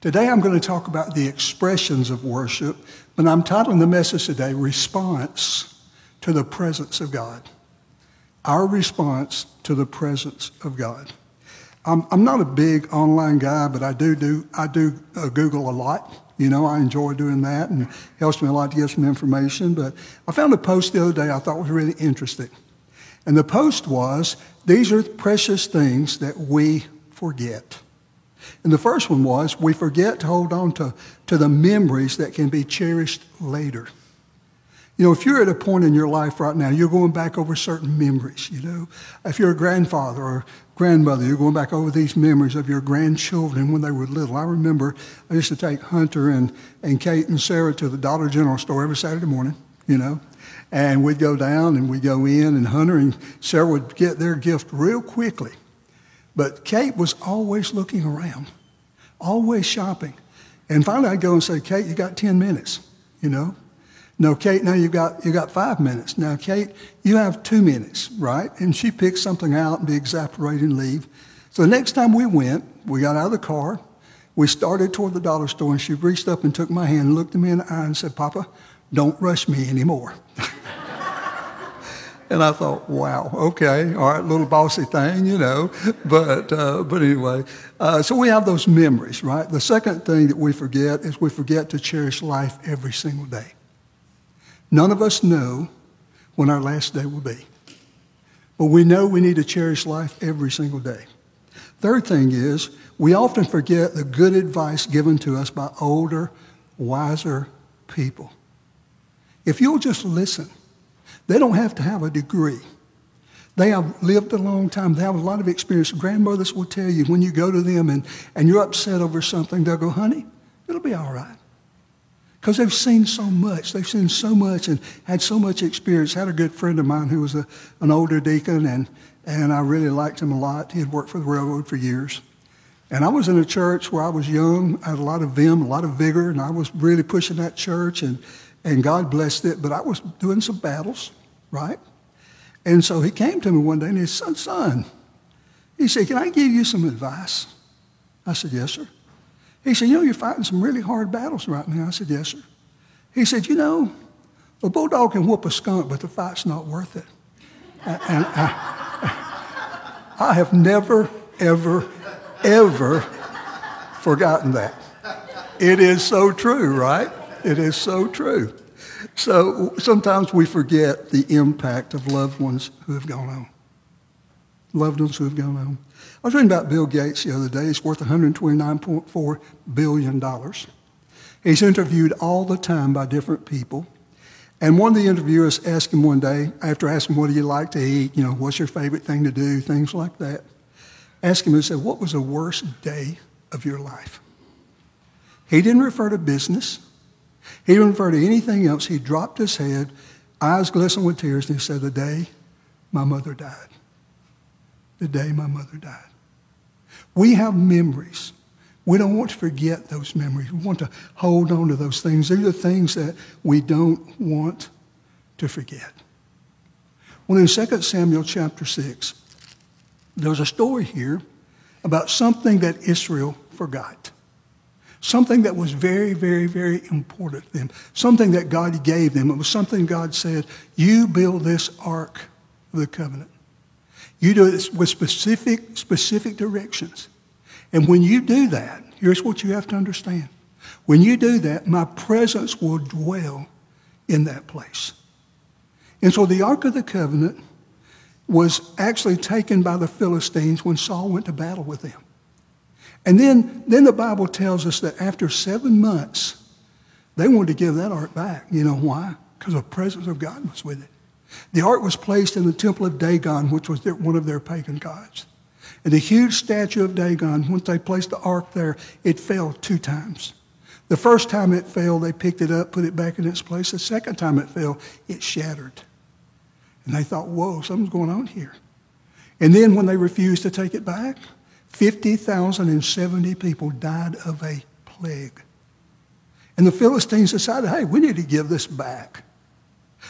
Today I'm going to talk about the expressions of worship, but I'm titling the message today Response to the Presence of God. Our response to the presence of God. I'm, I'm not a big online guy, but I do do I do uh, Google a lot. You know, I enjoy doing that and it helps me a lot to get some information. But I found a post the other day I thought was really interesting. And the post was, These are precious things that we forget. And the first one was, We forget to hold on to, to the memories that can be cherished later. You know, if you're at a point in your life right now, you're going back over certain memories, you know. If you're a grandfather or grandmother, you're going back over these memories of your grandchildren when they were little. I remember I used to take Hunter and, and Kate and Sarah to the Dollar General store every Saturday morning, you know. And we'd go down and we'd go in, and Hunter and Sarah would get their gift real quickly. But Kate was always looking around, always shopping. And finally, I'd go and say, Kate, you got 10 minutes, you know. No, Kate, now you got, you got five minutes. Now, Kate, you have two minutes, right? And she picked something out and be exasperated and leave. So the next time we went, we got out of the car, we started toward the dollar store, and she reached up and took my hand and looked at me in the eye and said, Papa, don't rush me anymore. and I thought, wow, okay, all right, little bossy thing, you know. But, uh, but anyway, uh, so we have those memories, right? The second thing that we forget is we forget to cherish life every single day. None of us know when our last day will be. But we know we need to cherish life every single day. Third thing is, we often forget the good advice given to us by older, wiser people. If you'll just listen, they don't have to have a degree. They have lived a long time. They have a lot of experience. Grandmothers will tell you when you go to them and, and you're upset over something, they'll go, honey, it'll be all right. Because they've seen so much. They've seen so much and had so much experience. Had a good friend of mine who was a, an older deacon, and, and I really liked him a lot. He had worked for the railroad for years. And I was in a church where I was young. I had a lot of vim, a lot of vigor, and I was really pushing that church, and, and God blessed it. But I was doing some battles, right? And so he came to me one day and he said, son, he said, can I give you some advice? I said, yes, sir. He said, You know, you're fighting some really hard battles right now. I said, Yes, sir. He said, You know, a bulldog can whoop a skunk, but the fight's not worth it. And I, I have never, ever, ever forgotten that. It is so true, right? It is so true. So sometimes we forget the impact of loved ones who have gone on. Loved ones who have gone on. I was reading about Bill Gates the other day. He's worth $129.4 billion. He's interviewed all the time by different people. And one of the interviewers asked him one day, after asking, What do you like to eat? You know, what's your favorite thing to do? Things like that. Asked him and said, What was the worst day of your life? He didn't refer to business. He didn't refer to anything else. He dropped his head, eyes glistening with tears, and he said, The day my mother died. The day my mother died. We have memories. We don't want to forget those memories. We want to hold on to those things. These are the things that we don't want to forget. Well, in 2 Samuel chapter 6, there's a story here about something that Israel forgot. Something that was very, very, very important to them. Something that God gave them. It was something God said, You build this ark of the covenant. You do it with specific, specific directions. And when you do that, here's what you have to understand. When you do that, my presence will dwell in that place. And so the Ark of the Covenant was actually taken by the Philistines when Saul went to battle with them. And then, then the Bible tells us that after seven months, they wanted to give that ark back. You know why? Because the presence of God was with it. The ark was placed in the temple of Dagon, which was their, one of their pagan gods. And the huge statue of Dagon, once they placed the ark there, it fell two times. The first time it fell, they picked it up, put it back in its place. The second time it fell, it shattered. And they thought, whoa, something's going on here. And then when they refused to take it back, 50,070 people died of a plague. And the Philistines decided, hey, we need to give this back.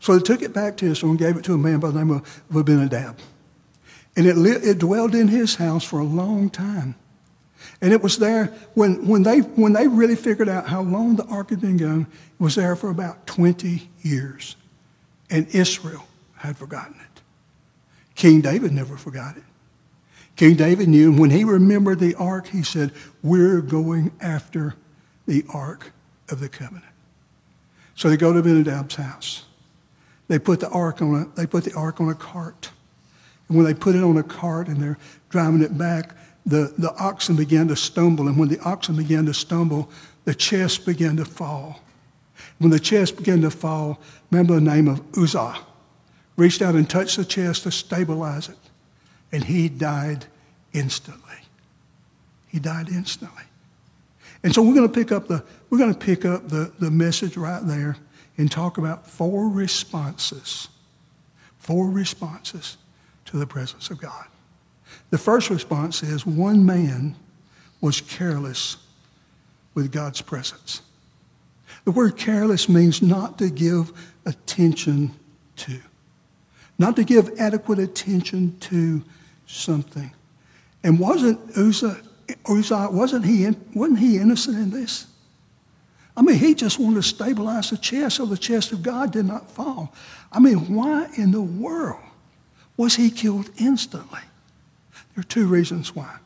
So they took it back to Israel and gave it to a man by the name of Abinadab. And it, it dwelled in his house for a long time. And it was there when, when, they, when they really figured out how long the ark had been going, it was there for about 20 years. And Israel had forgotten it. King David never forgot it. King David knew, and when he remembered the ark, he said, We're going after the ark of the covenant. So they go to Abinadab's house. They put the ark on a, they put the ark on a cart. And when they put it on a cart and they're driving it back, the, the oxen began to stumble. And when the oxen began to stumble, the chest began to fall. When the chest began to fall, remember the name of Uzzah. Reached out and touched the chest to stabilize it. And he died instantly. He died instantly. And so we're going to pick up the, we're going to pick up the, the message right there and talk about four responses. Four responses to the presence of God. The first response is one man was careless with God's presence. The word careless means not to give attention to, not to give adequate attention to something. And wasn't Uzzah, Uzzah wasn't he, wasn't he innocent in this? I mean, he just wanted to stabilize the chest so the chest of God did not fall. I mean, why in the world was he killed instantly? There are two reasons why.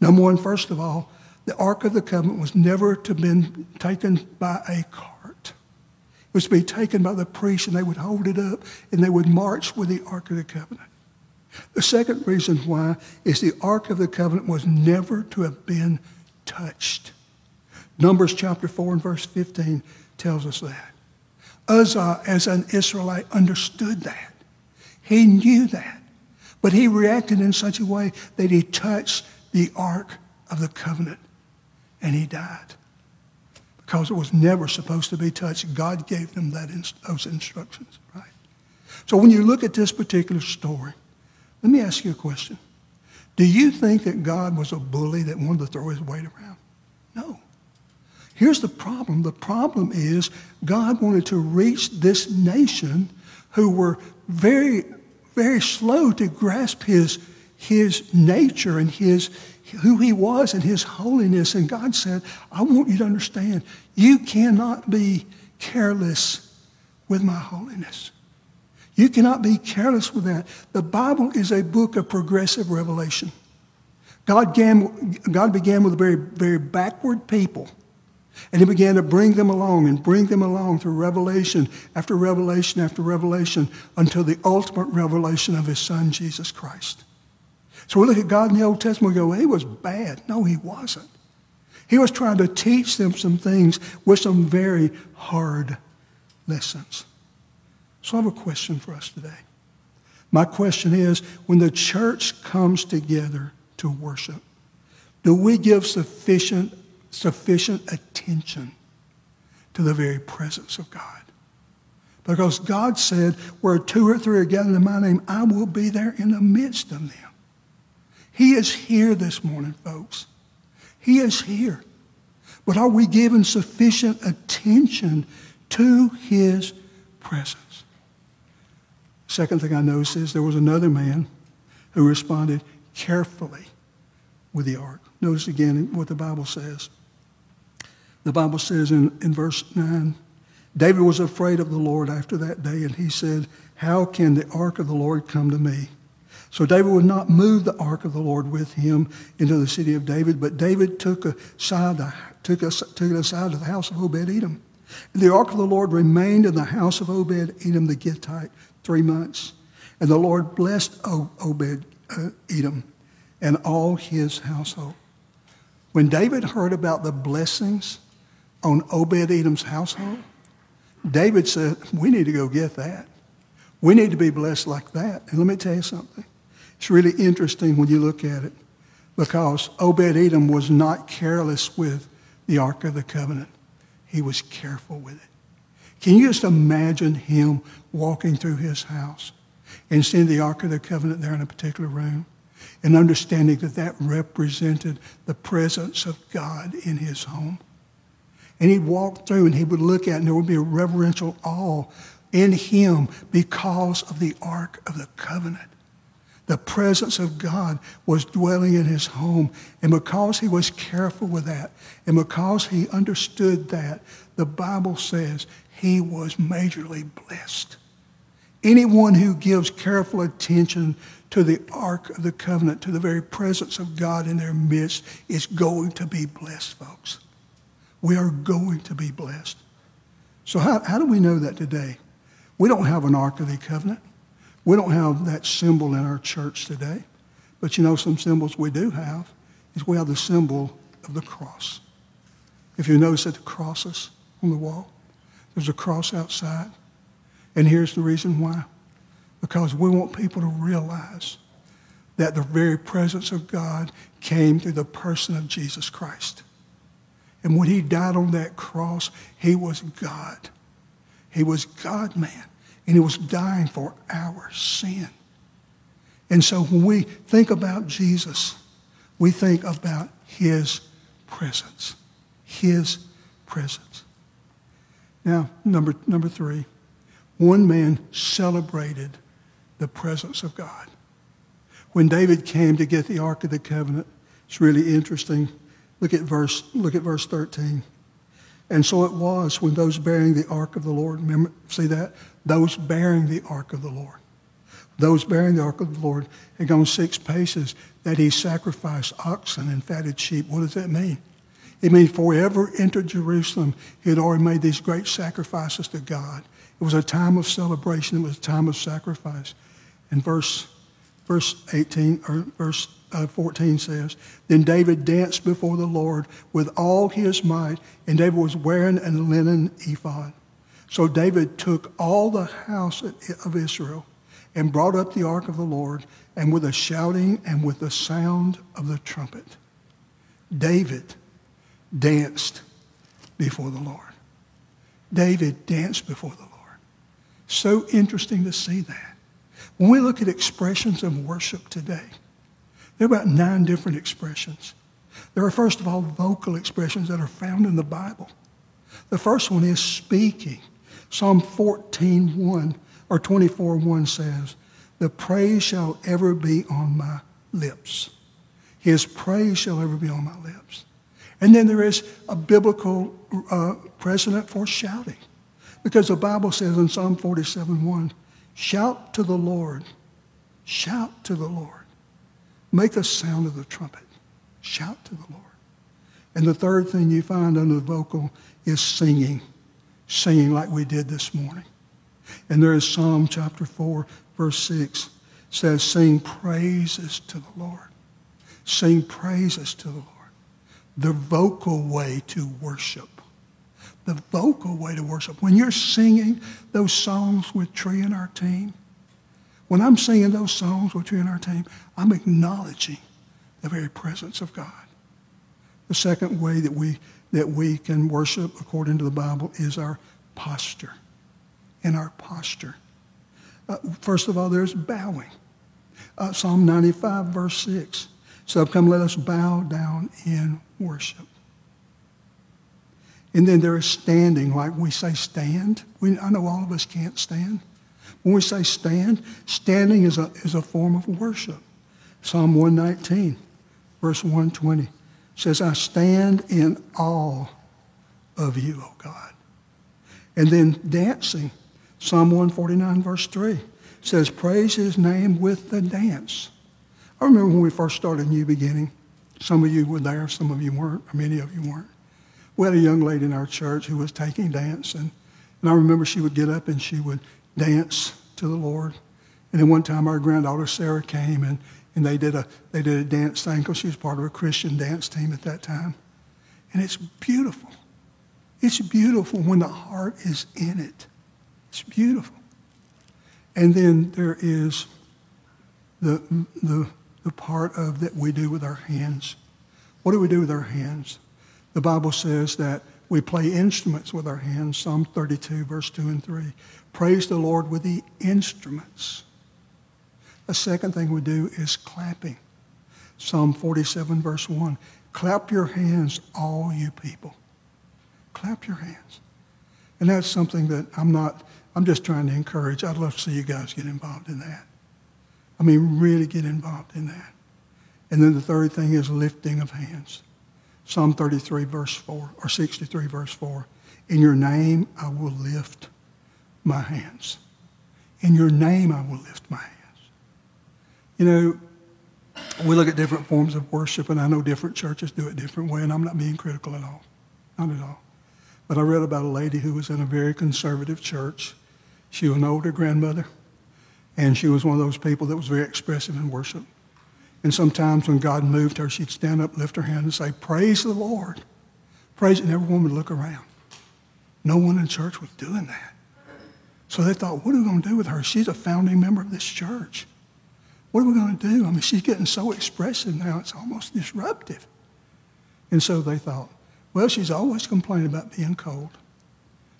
Number one, first of all, the Ark of the Covenant was never to have been taken by a cart. It was to be taken by the priest, and they would hold it up, and they would march with the Ark of the Covenant. The second reason why is the Ark of the Covenant was never to have been touched. Numbers chapter 4 and verse 15 tells us that. Uzzah, as an Israelite, understood that. He knew that. But he reacted in such a way that he touched the Ark of the Covenant and he died. Because it was never supposed to be touched. God gave them that those instructions, right? So when you look at this particular story, let me ask you a question. Do you think that God was a bully that wanted to throw his weight around? No. Here's the problem. The problem is God wanted to reach this nation who were very, very slow to grasp his, his nature and his, who he was and his holiness. And God said, I want you to understand, you cannot be careless with my holiness. You cannot be careless with that. The Bible is a book of progressive revelation. God began, God began with a very, very backward people and he began to bring them along and bring them along through revelation after revelation after revelation until the ultimate revelation of his son, Jesus Christ. So we look at God in the Old Testament and go, well, he was bad. No, he wasn't. He was trying to teach them some things with some very hard lessons. So I have a question for us today. My question is when the church comes together to worship, do we give sufficient sufficient attention to the very presence of God. Because God said, where two or three are gathered in my name, I will be there in the midst of them. He is here this morning, folks. He is here. But are we giving sufficient attention to his presence? Second thing I noticed is there was another man who responded carefully with the ark. Notice again what the Bible says. The Bible says in, in verse 9, David was afraid of the Lord after that day, and he said, How can the ark of the Lord come to me? So David would not move the ark of the Lord with him into the city of David, but David took, aside, took, a, took it aside to the house of Obed-Edom. And the ark of the Lord remained in the house of Obed-Edom the Gittite three months. And the Lord blessed Obed-Edom uh, and all his household. When David heard about the blessings on Obed Edom's household, David said, We need to go get that. We need to be blessed like that. And let me tell you something. It's really interesting when you look at it because Obed Edom was not careless with the Ark of the Covenant, he was careful with it. Can you just imagine him walking through his house and seeing the Ark of the Covenant there in a particular room? and understanding that that represented the presence of God in his home. And he'd walk through and he would look at it, and there would be a reverential awe in him because of the Ark of the Covenant. The presence of God was dwelling in his home. And because he was careful with that, and because he understood that, the Bible says he was majorly blessed. Anyone who gives careful attention to the Ark of the Covenant, to the very presence of God in their midst, is going to be blessed, folks. We are going to be blessed. So, how, how do we know that today? We don't have an Ark of the Covenant. We don't have that symbol in our church today. But you know, some symbols we do have is we have the symbol of the cross. If you notice at the crosses on the wall, there's a cross outside. And here's the reason why. Because we want people to realize that the very presence of God came through the person of Jesus Christ. And when he died on that cross, he was God. He was God man. And he was dying for our sin. And so when we think about Jesus, we think about his presence. His presence. Now, number, number three, one man celebrated the presence of God. When David came to get the Ark of the Covenant, it's really interesting. Look at verse, look at verse 13. And so it was when those bearing the ark of the Lord, remember, see that? Those bearing the ark of the Lord. Those bearing the ark of the Lord had gone six paces that he sacrificed oxen and fatted sheep. What does that mean? It means before he ever entered Jerusalem, he had already made these great sacrifices to God. It was a time of celebration. It was a time of sacrifice. And verse, verse 18, or verse uh, 14 says, Then David danced before the Lord with all his might, and David was wearing a linen ephod. So David took all the house of Israel and brought up the ark of the Lord, and with a shouting and with the sound of the trumpet, David danced before the Lord. David danced before the Lord. So interesting to see that. When we look at expressions of worship today, there are about nine different expressions. There are, first of all, vocal expressions that are found in the Bible. The first one is speaking. Psalm 14:1 or 24:1 says, "The praise shall ever be on my lips. His praise shall ever be on my lips." And then there is a biblical uh, precedent for shouting. Because the Bible says in Psalm 47 1, "Shout to the Lord. Shout to the Lord." Make the sound of the trumpet. Shout to the Lord. And the third thing you find under the vocal is singing. Singing like we did this morning. And there is Psalm chapter 4, verse 6 says, Sing praises to the Lord. Sing praises to the Lord. The vocal way to worship. The vocal way to worship. When you're singing those songs with Tree and our team, when I'm singing those songs with Tree and our team, I'm acknowledging the very presence of God. The second way that we, that we can worship according to the Bible is our posture. In our posture. Uh, first of all, there's bowing. Uh, Psalm 95, verse 6. So come, let us bow down in worship. And then there is standing, like we say stand. We, I know all of us can't stand. When we say stand, standing is a, is a form of worship. Psalm 119, verse 120 says, I stand in awe of you, O God. And then dancing, Psalm 149, verse 3 says, Praise his name with the dance. I remember when we first started New Beginning, some of you were there, some of you weren't, or many of you weren't. We had a young lady in our church who was taking dance, and, and I remember she would get up and she would dance to the Lord. And then one time our granddaughter Sarah came and, and they, did a, they did a dance thing because she was part of a Christian dance team at that time. And it's beautiful. It's beautiful when the heart is in it. It's beautiful. And then there is the, the, the part of that we do with our hands. What do we do with our hands? The Bible says that we play instruments with our hands, Psalm 32, verse 2 and 3. Praise the Lord with the instruments. The second thing we do is clapping. Psalm 47, verse 1. Clap your hands, all you people. Clap your hands. And that's something that I'm not, I'm just trying to encourage. I'd love to see you guys get involved in that. I mean, really get involved in that. And then the third thing is lifting of hands. Psalm 33, verse 4, or 63, verse 4. In your name I will lift my hands. In your name I will lift my hands. You know, we look at different forms of worship, and I know different churches do it different way, and I'm not being critical at all. Not at all. But I read about a lady who was in a very conservative church. She was an older grandmother, and she was one of those people that was very expressive in worship. And sometimes when God moved her, she'd stand up, lift her hand, and say, Praise the Lord. Praise, and everyone would look around. No one in church was doing that. So they thought, what are we going to do with her? She's a founding member of this church. What are we going to do? I mean, she's getting so expressive now, it's almost disruptive. And so they thought, well, she's always complaining about being cold.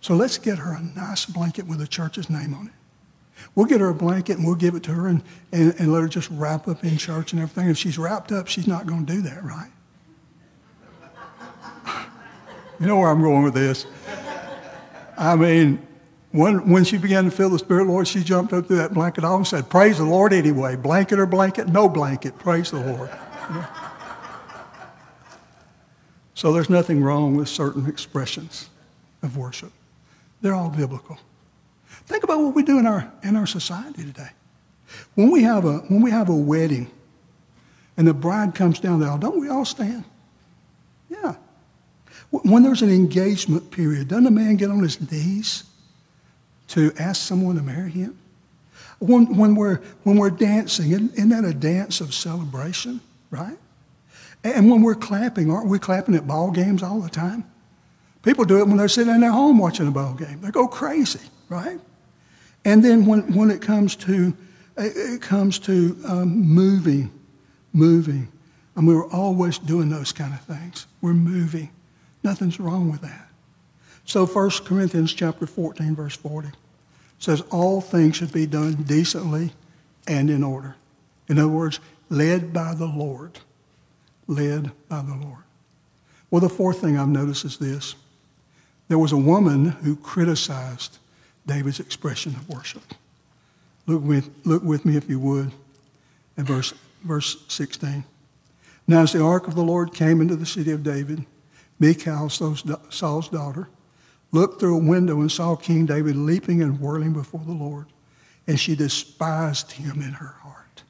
So let's get her a nice blanket with the church's name on it. We'll get her a blanket and we'll give it to her and, and, and let her just wrap up in church and everything. If she's wrapped up, she's not going to do that, right? you know where I'm going with this. I mean, when, when she began to feel the Spirit, Lord, she jumped up through that blanket off and said, Praise the Lord anyway. Blanket or blanket? No blanket. Praise the Lord. So there's nothing wrong with certain expressions of worship. They're all biblical. Think about what we do in our, in our society today. When we, have a, when we have a wedding and the bride comes down the aisle, don't we all stand? Yeah. When there's an engagement period, doesn't a man get on his knees to ask someone to marry him? When, when, we're, when we're dancing, isn't, that a dance of celebration, right? And when we're clapping, aren't we clapping at ball games all the time? People do it when they're sitting in their home watching a ball game. They go crazy, right? And then when, when it comes to, it comes to um, moving, moving, and we are always doing those kind of things. We're moving. Nothing's wrong with that. So 1 Corinthians chapter 14, verse 40 says, all things should be done decently and in order. In other words, led by the Lord. Led by the Lord. Well, the fourth thing I've noticed is this. There was a woman who criticized David's expression of worship. Look with, look with me, if you would, at verse, verse 16. Now, as the ark of the Lord came into the city of David, Michal, Saul's daughter, looked through a window and saw King David leaping and whirling before the Lord, and she despised him in her heart.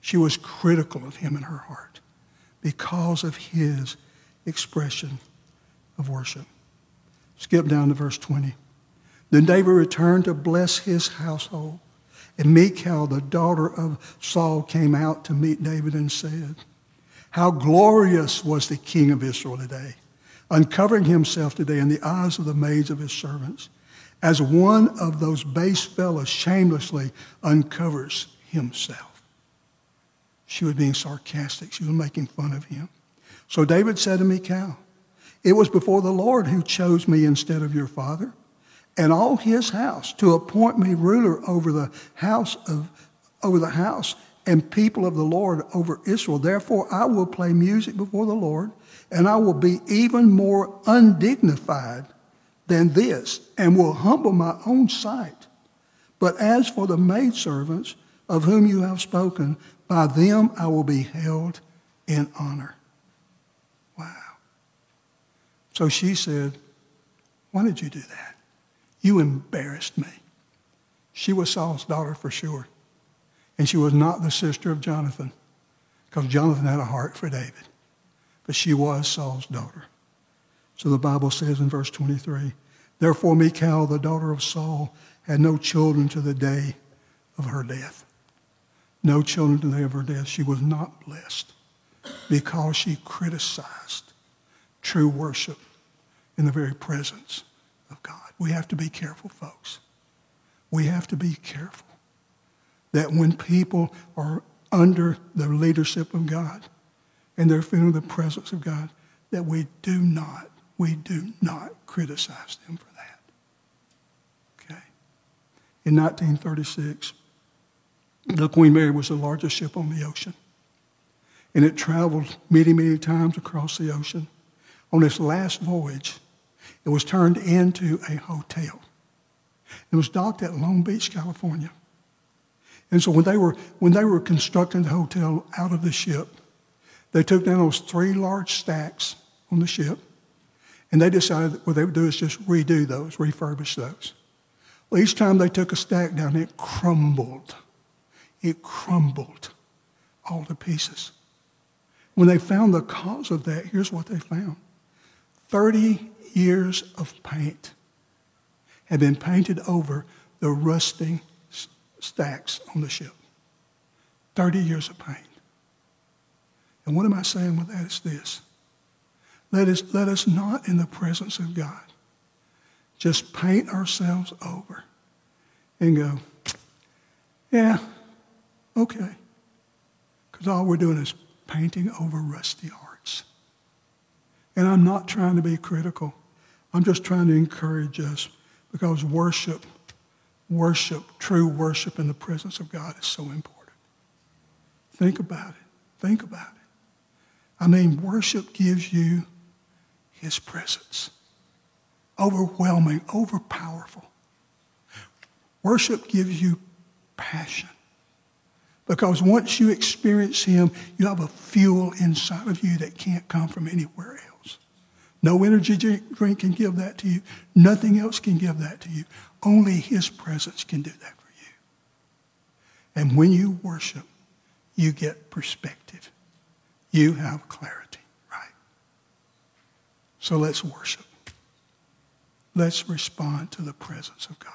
She was critical of him in her heart because of his expression of worship. Skip down to verse 20. Then David returned to bless his household. And Michal, the daughter of Saul, came out to meet David and said, How glorious was the king of Israel today, uncovering himself today in the eyes of the maids of his servants, as one of those base fellows shamelessly uncovers himself. She was being sarcastic. She was making fun of him. So David said to Michal, It was before the Lord who chose me instead of your father and all his house to appoint me ruler over the house of over the house and people of the Lord over Israel. Therefore I will play music before the Lord, and I will be even more undignified than this, and will humble my own sight. But as for the maidservants of whom you have spoken, by them I will be held in honor. Wow. So she said, Why did you do that? You embarrassed me. She was Saul's daughter for sure. And she was not the sister of Jonathan, because Jonathan had a heart for David. But she was Saul's daughter. So the Bible says in verse 23 Therefore, Michal, the daughter of Saul, had no children to the day of her death. No children to the day of her death. She was not blessed because she criticized true worship in the very presence of God. We have to be careful, folks. We have to be careful that when people are under the leadership of God and they're feeling the presence of God, that we do not, we do not criticize them for that. Okay? In 1936, the Queen Mary was the largest ship on the ocean. And it traveled many, many times across the ocean. On its last voyage, it was turned into a hotel. It was docked at Long Beach, California. And so when they were, when they were constructing the hotel out of the ship, they took down those three large stacks on the ship, and they decided what they would do is just redo those, refurbish those. Well, each time they took a stack down, it crumbled. It crumbled all to pieces. When they found the cause of that, here's what they found 30 years of paint had been painted over the rusting stacks on the ship. 30 years of paint. And what am I saying with that is this. Let us, let us not, in the presence of God, just paint ourselves over and go, yeah, okay. Because all we're doing is painting over rusty hearts. And I'm not trying to be critical. I'm just trying to encourage us because worship, worship, true worship in the presence of God is so important. Think about it. Think about it. I mean, worship gives you his presence. Overwhelming, overpowerful. Worship gives you passion. Because once you experience Him, you have a fuel inside of you that can't come from anywhere else. No energy drink can give that to you. Nothing else can give that to you. Only His presence can do that for you. And when you worship, you get perspective. You have clarity, right? So let's worship. Let's respond to the presence of God.